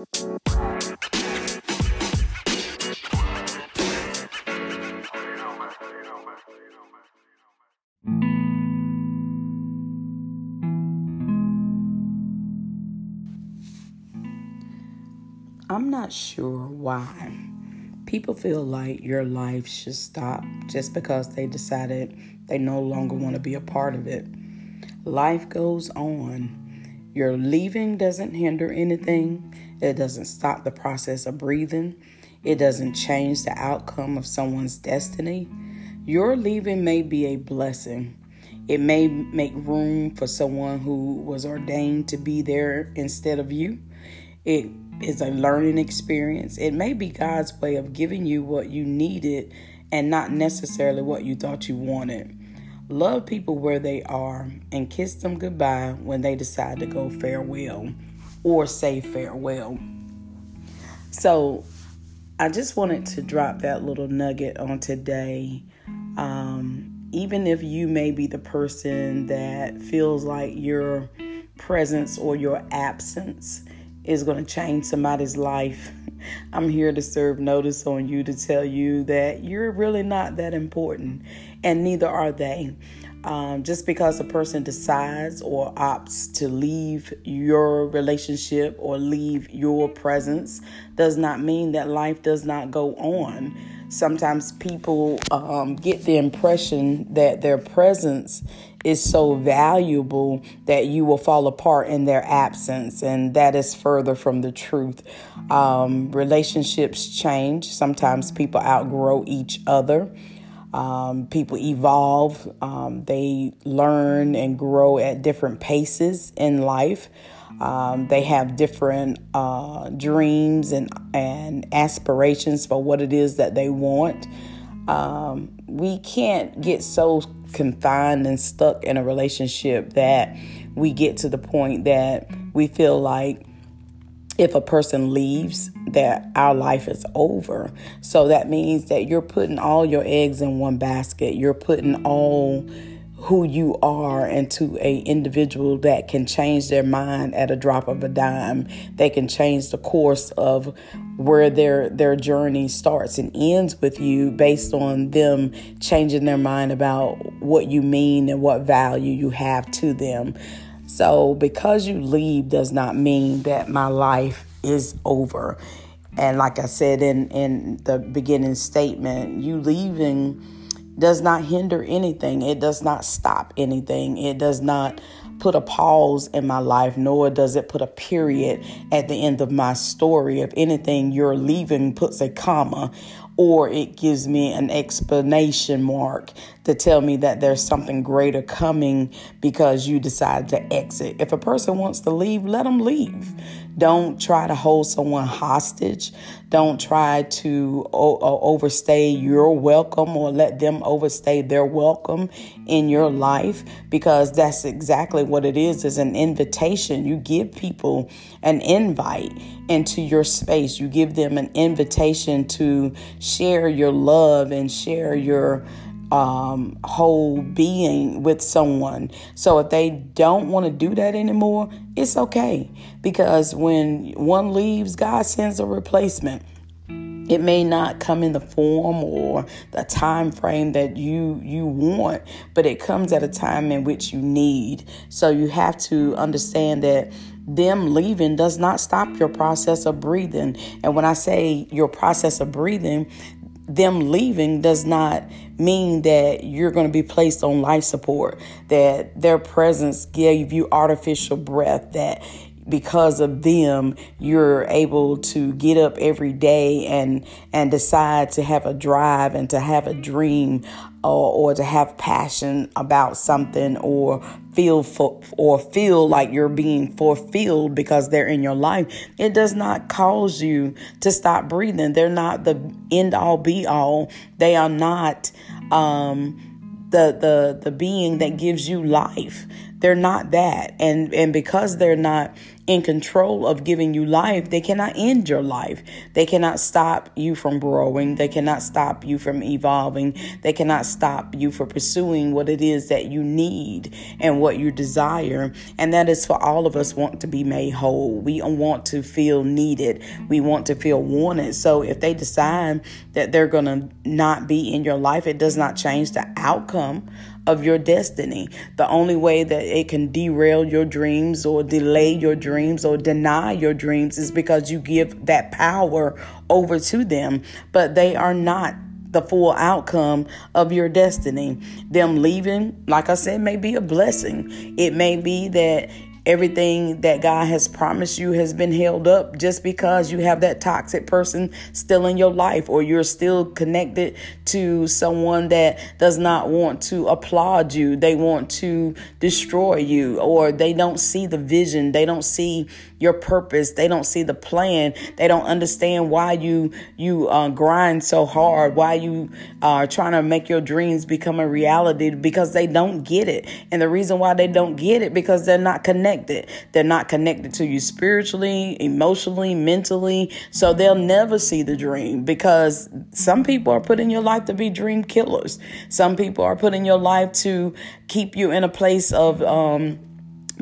I'm not sure why people feel like your life should stop just because they decided they no longer want to be a part of it. Life goes on. Your leaving doesn't hinder anything, it doesn't stop the process of breathing, it doesn't change the outcome of someone's destiny. Your leaving may be a blessing. It may make room for someone who was ordained to be there instead of you. It is a learning experience. It may be God's way of giving you what you needed and not necessarily what you thought you wanted. Love people where they are and kiss them goodbye when they decide to go farewell or say farewell. So, I just wanted to drop that little nugget on today. Um, even if you may be the person that feels like your presence or your absence is going to change somebody's life. I'm here to serve notice on you to tell you that you're really not that important, and neither are they. Um, just because a person decides or opts to leave your relationship or leave your presence does not mean that life does not go on. Sometimes people um, get the impression that their presence is so valuable that you will fall apart in their absence, and that is further from the truth. Um, relationships change, sometimes people outgrow each other. Um, people evolve, um, they learn and grow at different paces in life. Um, they have different uh, dreams and, and aspirations for what it is that they want. Um, we can't get so confined and stuck in a relationship that we get to the point that we feel like if a person leaves that our life is over so that means that you're putting all your eggs in one basket you're putting all who you are into a individual that can change their mind at a drop of a dime. They can change the course of where their their journey starts and ends with you based on them changing their mind about what you mean and what value you have to them. So because you leave does not mean that my life is over. And like I said in in the beginning statement, you leaving does not hinder anything. It does not stop anything. It does not put a pause in my life, nor does it put a period at the end of my story. If anything, your leaving puts a comma or it gives me an explanation mark to tell me that there's something greater coming because you decide to exit. If a person wants to leave, let them leave. Don't try to hold someone hostage. Don't try to o- overstay your welcome or let them overstay their welcome in your life because that's exactly what it is is an invitation. You give people an invite into your space. You give them an invitation to share your love and share your um, whole being with someone. So if they don't want to do that anymore, it's okay because when one leaves, God sends a replacement. It may not come in the form or the time frame that you you want, but it comes at a time in which you need. So you have to understand that them leaving does not stop your process of breathing. And when I say your process of breathing, them leaving does not mean that you're going to be placed on life support, that their presence gave you artificial breath, that because of them you're able to get up every day and and decide to have a drive and to have a dream or, or to have passion about something or feel for, or feel like you're being fulfilled because they're in your life it does not cause you to stop breathing. They're not the end all be all. They are not um the the the being that gives you life They're not that. And and because they're not in control of giving you life, they cannot end your life. They cannot stop you from growing. They cannot stop you from evolving. They cannot stop you from pursuing what it is that you need and what you desire. And that is for all of us want to be made whole. We want to feel needed. We want to feel wanted. So if they decide that they're going to not be in your life, it does not change the outcome of your destiny. The only way that it can derail your dreams or delay your dreams or deny your dreams is because you give that power over to them, but they are not the full outcome of your destiny. Them leaving, like I said, may be a blessing. It may be that everything that God has promised you has been held up just because you have that toxic person still in your life or you're still connected to someone that does not want to applaud you. They want to destroy you or they don't see the vision. They don't see your purpose. They don't see the plan. They don't understand why you you uh, grind so hard, why you are trying to make your dreams become a reality because they don't get it. And the reason why they don't get it because they're not connected. They're not connected to you spiritually, emotionally, mentally. So they'll never see the dream because some people are put in your life to be dream killers. Some people are put in your life to keep you in a place of um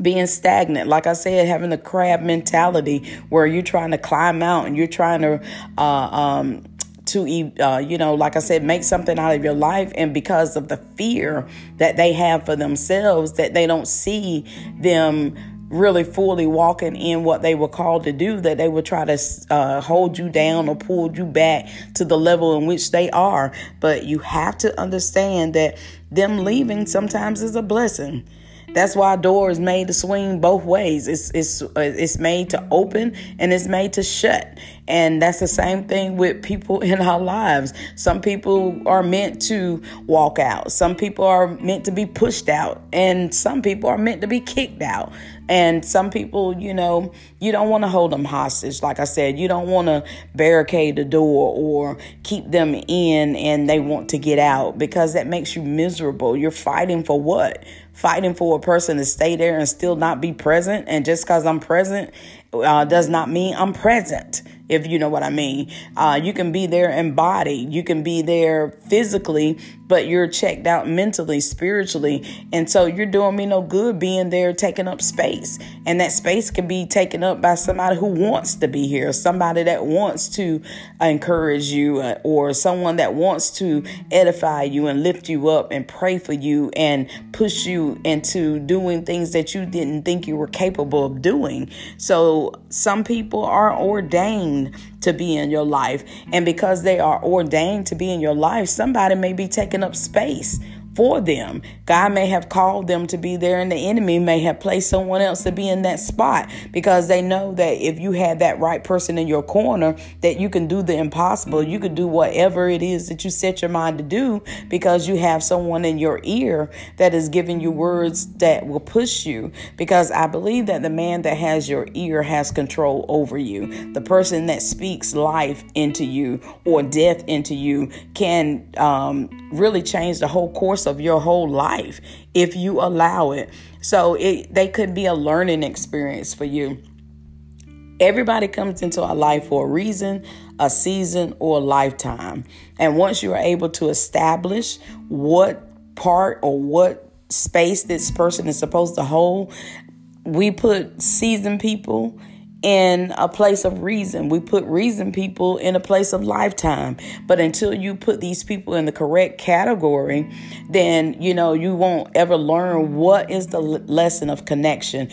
being stagnant. Like I said, having the crab mentality where you're trying to climb out and you're trying to, uh, um, to uh, you know, like I said, make something out of your life, and because of the fear that they have for themselves, that they don't see them really fully walking in what they were called to do, that they would try to uh, hold you down or pull you back to the level in which they are. But you have to understand that them leaving sometimes is a blessing. That's why a door is made to swing both ways. It's it's uh, it's made to open and it's made to shut. And that's the same thing with people in our lives. Some people are meant to walk out. Some people are meant to be pushed out, and some people are meant to be kicked out. And some people, you know, you don't want to hold them hostage. Like I said, you don't want to barricade the door or keep them in and they want to get out because that makes you miserable. You're fighting for what? Fighting for a person to stay there and still not be present. And just because I'm present uh, does not mean I'm present if you know what I mean. Uh, you can be there in body, you can be there physically, but you're checked out mentally, spiritually. And so you're doing me no good being there taking up space. And that space can be taken up by somebody who wants to be here, somebody that wants to encourage you, uh, or someone that wants to edify you and lift you up and pray for you and push you into doing things that you didn't think you were capable of doing. So some people are ordained ordained to be in your life. And because they are ordained to be in your life, somebody may be taking up space for them. God may have called them to be there, and the enemy may have placed someone else to be in that spot because they know that if you have that right person in your corner, that you can do the impossible. You can do whatever it is that you set your mind to do because you have someone in your ear that is giving you words that will push you. Because I believe that the man that has your ear has control over you. The person that speaks life into you or death into you can um, really change the whole course of your whole life if you allow it. So it they could be a learning experience for you. Everybody comes into our life for a reason, a season, or a lifetime. And once you are able to establish what part or what space this person is supposed to hold, we put seasoned people in a place of reason. We put reason people in a place of lifetime. But until you put these people in the correct category, then you know you won't ever learn what is the lesson of connection.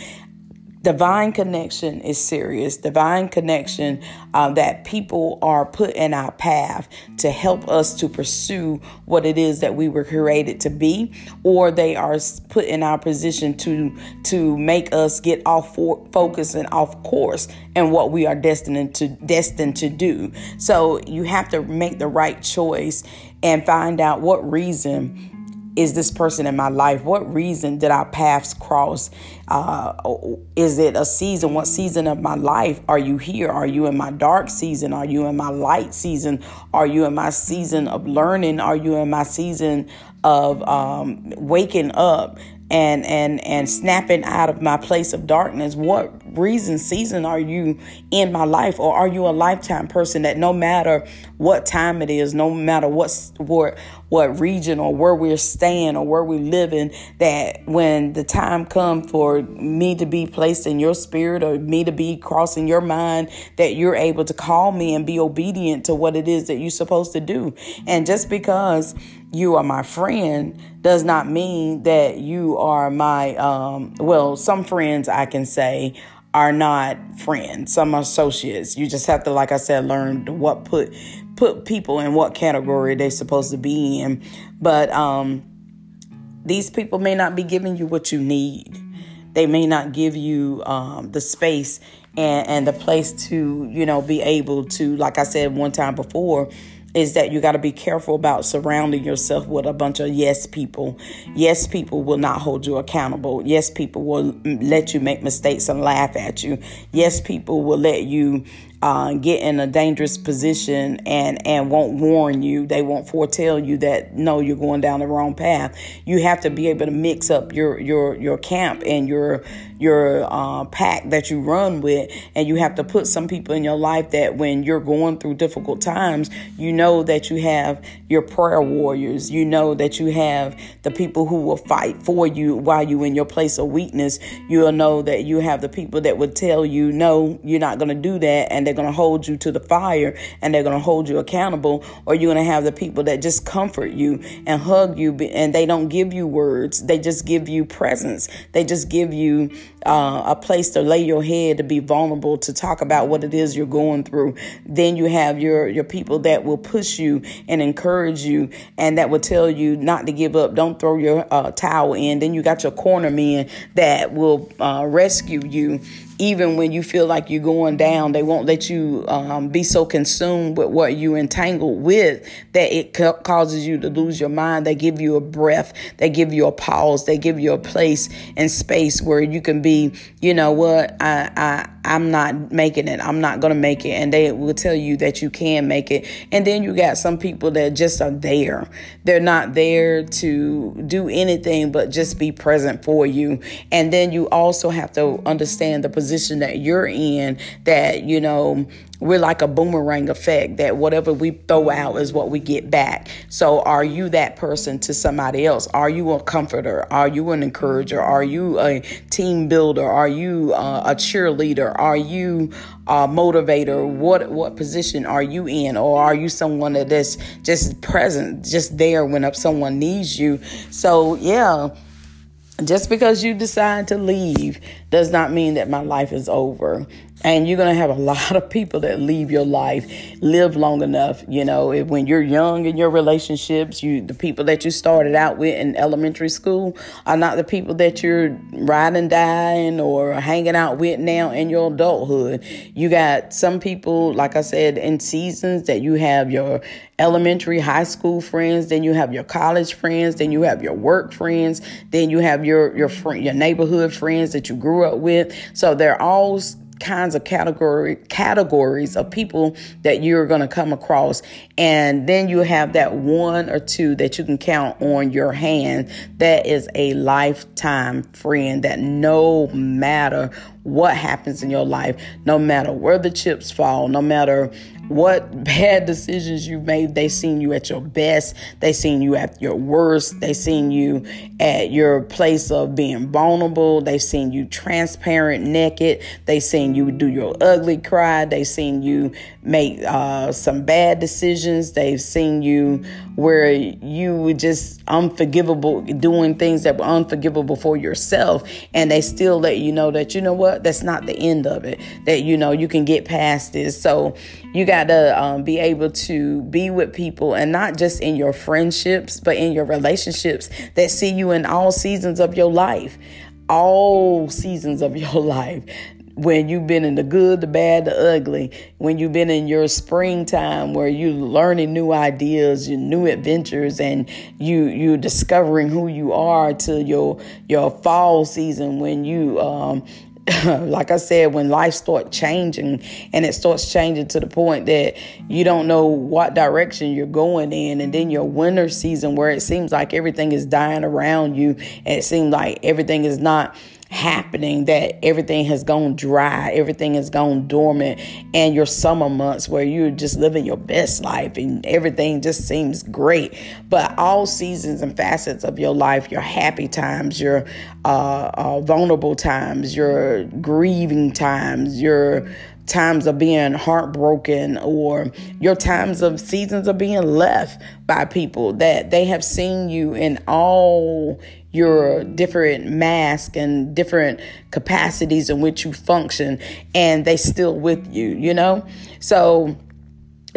Divine connection is serious. Divine connection uh, that people are put in our path to help us to pursue what it is that we were created to be, or they are put in our position to to make us get off for, focus and off course and what we are destined to destined to do. So you have to make the right choice and find out what reason is this person in my life? What reason did our paths cross? Uh, is it a season? What season of my life are you here? Are you in my dark season? Are you in my light season? Are you in my season of learning? Are you in my season of um, waking up? And and and snapping out of my place of darkness. What reason season are you in my life? Or are you a lifetime person that no matter what time it is no matter what what what region or where we're staying or where we live in that when the time comes for me to be placed in your spirit or me to be crossing your mind that you're able to call me and be obedient to what it is that you're supposed to do. And just because you are my friend does not mean that you are my um, well some friends i can say are not friends. Some associates. You just have to like i said learn what put put people in what category they're supposed to be in. But um, these people may not be giving you what you need. They may not give you um, the space and, and the place to you know be able to like i said one time before is that you got to be careful about surrounding yourself with a bunch of yes people. Yes people will not hold you accountable. Yes people will mm, let you make mistakes and laugh at you. Yes people will let you uh, get in a dangerous position and and won't warn you. They won't foretell you that no, you're going down the wrong path. You have to be able to mix up your your your camp and your your uh, pack that you run with, and you have to put some people in your life that when you're going through difficult times, you know that you have your prayer warriors. You know that you have the people who will fight for you while you're in your place of weakness. You'll know that you have the people that would tell you no, you're not going to do that, and they're going to hold you to the fire and they're going to hold you accountable, or you're going to have the people that just comfort you and hug you, and they don't give you words, they just give you presence, they just give you uh, a place to lay your head, to be vulnerable, to talk about what it is you're going through. Then you have your your people that will push you and encourage you, and that will tell you not to give up. Don't throw your uh, towel in. Then you got your corner men that will uh, rescue you even when you feel like you're going down, they won't let you um, be so consumed with what you entangled with that it ca- causes you to lose your mind. They give you a breath, they give you a pause, they give you a place and space where you can be, you know what, I, I, I'm not making it. I'm not going to make it. And they will tell you that you can make it. And then you got some people that just are there. They're not there to do anything but just be present for you. And then you also have to understand the position that you're in that, you know, we're like a boomerang effect that whatever we throw out is what we get back. So, are you that person to somebody else? Are you a comforter? Are you an encourager? Are you a team builder? Are you uh, a cheerleader? Are you a motivator? What what position are you in, or are you someone that is just present, just there when someone needs you? So, yeah just because you decide to leave does not mean that my life is over. And you're going to have a lot of people that leave your life live long enough you know when you're young in your relationships you the people that you started out with in elementary school are not the people that you're riding dying or hanging out with now in your adulthood. You got some people like i said in seasons that you have your elementary high school friends then you have your college friends then you have your work friends then you have your your your neighborhood friends that you grew up with. So they're all kinds of category categories of people that you're going to come across. And then you have that one or two that you can count on your hand. That is a lifetime friend that no matter what happens in your life no matter where the chips fall no matter what bad decisions you've made. They seen you at your best. They seen you at your worst. They seen you at your place of being vulnerable. They seen you transparent, naked. They seen you do your ugly cry. They seen you make uh, some bad decisions. They've seen you where you were just unforgivable, doing things that were unforgivable for yourself. And they still let you know that, you know what, that's not the end of it, that, you know, you can get past this. So you got to um, be able to be with people and not just in your friendships, but in your relationships that see you in all seasons of your life all seasons of your life when you've been in the good, the bad, the ugly, when you've been in your springtime where you're learning new ideas, your new adventures, and you you're discovering who you are to your your fall season when you um, like I said, when life starts changing and it starts changing to the point that you don't know what direction you're going in, and then your winter season where it seems like everything is dying around you, and it seems like everything is not happening that everything has gone dry, everything has gone dormant, and your summer months where you're just living your best life and everything just seems great. But all seasons and facets of your life, your happy times, your uh, uh, vulnerable times, your grieving times, your times of being heartbroken or your times of seasons of being left by people that they have seen you in all your different masks and different capacities in which you function and they still with you you know so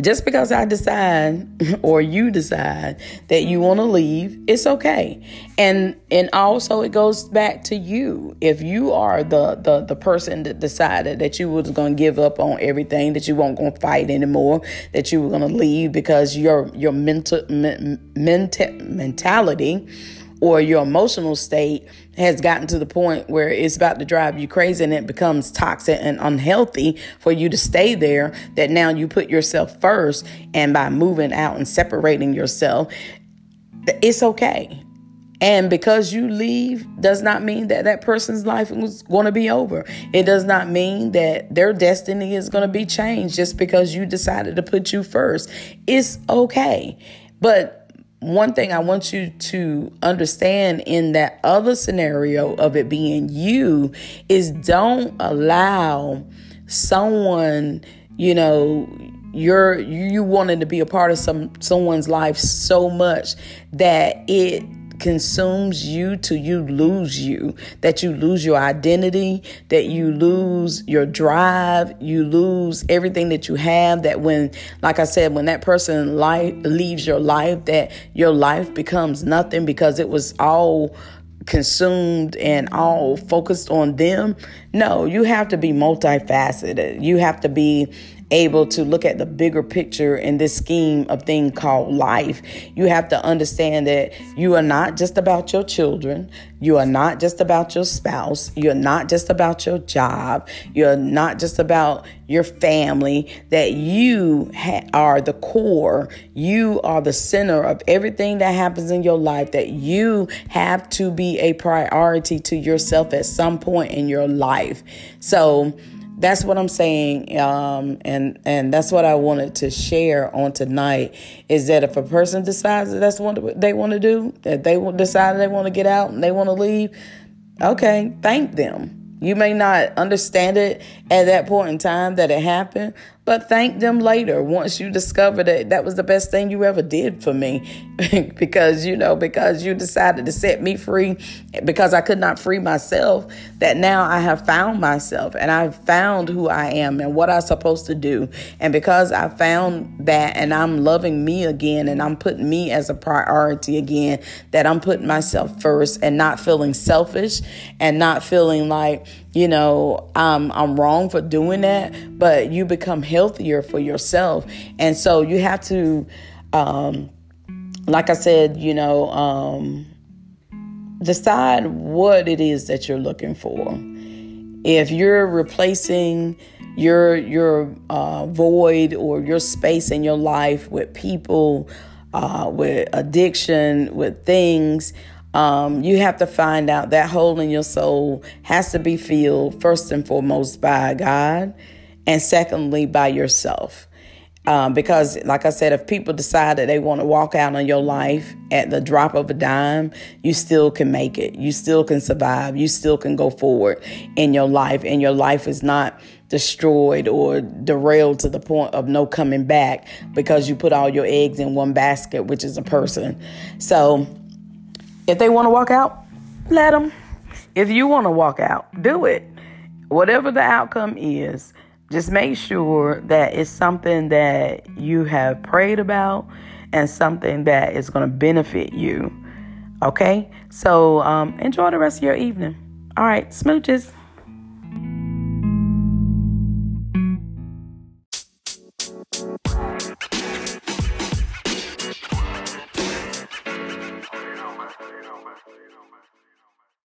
just because I decide or you decide that you want to leave, it's okay. And and also it goes back to you. If you are the the the person that decided that you was to give up on everything, that you weren't to fight anymore, that you were to leave because your your mental mental mentality or your emotional state has gotten to the point where it's about to drive you crazy and it becomes toxic and unhealthy for you to stay there, that now you put yourself first. And by moving out and separating yourself, it's okay. And because you leave does not mean that that person's life is going to be over. It does not mean that their destiny is going to be changed just because you decided to put you first. It's okay. But one thing I want you to understand in that other scenario of it being you is don't allow someone, you know, you're you wanting to be a part of some someone's life so much that it consumes you till you lose you, that you lose your identity, that you lose your drive, you lose everything that you have. That when, like I said, when that person life leaves your life, that your life becomes nothing because it was all consumed and all focused on them. No, you have to be multifaceted. You have to be able to look at the bigger picture in this scheme of thing called life. You have to understand that you are not just about your children. You are not just about your spouse. You're not just about your job. You're not just about your family. That you ha- are the core. You are the center of everything that happens in your life. That you have to be a priority to yourself at some point in your life. So, that's what I'm saying, um, and and that's what I wanted to share on tonight. Is that if a person decides that that's what they want to do, that they decide they want to get out and they want to leave, okay, thank them. You may not understand it at that point in time that it happened, but thank them later once you discover that that was the best thing you ever did for me. Because you know because you decided to set me free because I could not free myself that now I have found myself and I've found who I am and what I'm supposed to do. And because I found that and I'm loving me again and I'm putting me as a priority again that I'm putting myself first and not feeling selfish and not feeling like you know um, I'm wrong for doing that but you become healthier for yourself. And so you have to, um, like I said, you know, um, decide what it is that you're looking for. If you're replacing your your uh, void or your space in your life with people, uh, with addiction, with things, um, you have to find out that hole in your soul has to be filled first and foremost by God and secondly, by yourself. Um, because, like I said, if people decide that they want to walk out on your life at the drop of a dime, you still can make it. You still can survive. You still can go forward in your life, and your life is not destroyed or derailed to the point of no coming back because you put all your eggs in one basket, which is a person. So, if they want to walk out, let them. If you want to walk out, do it. Whatever the outcome is, just make sure that it's something that you have prayed about and something that is going to benefit you. Okay? So um, enjoy the rest of your evening. All right, smooches.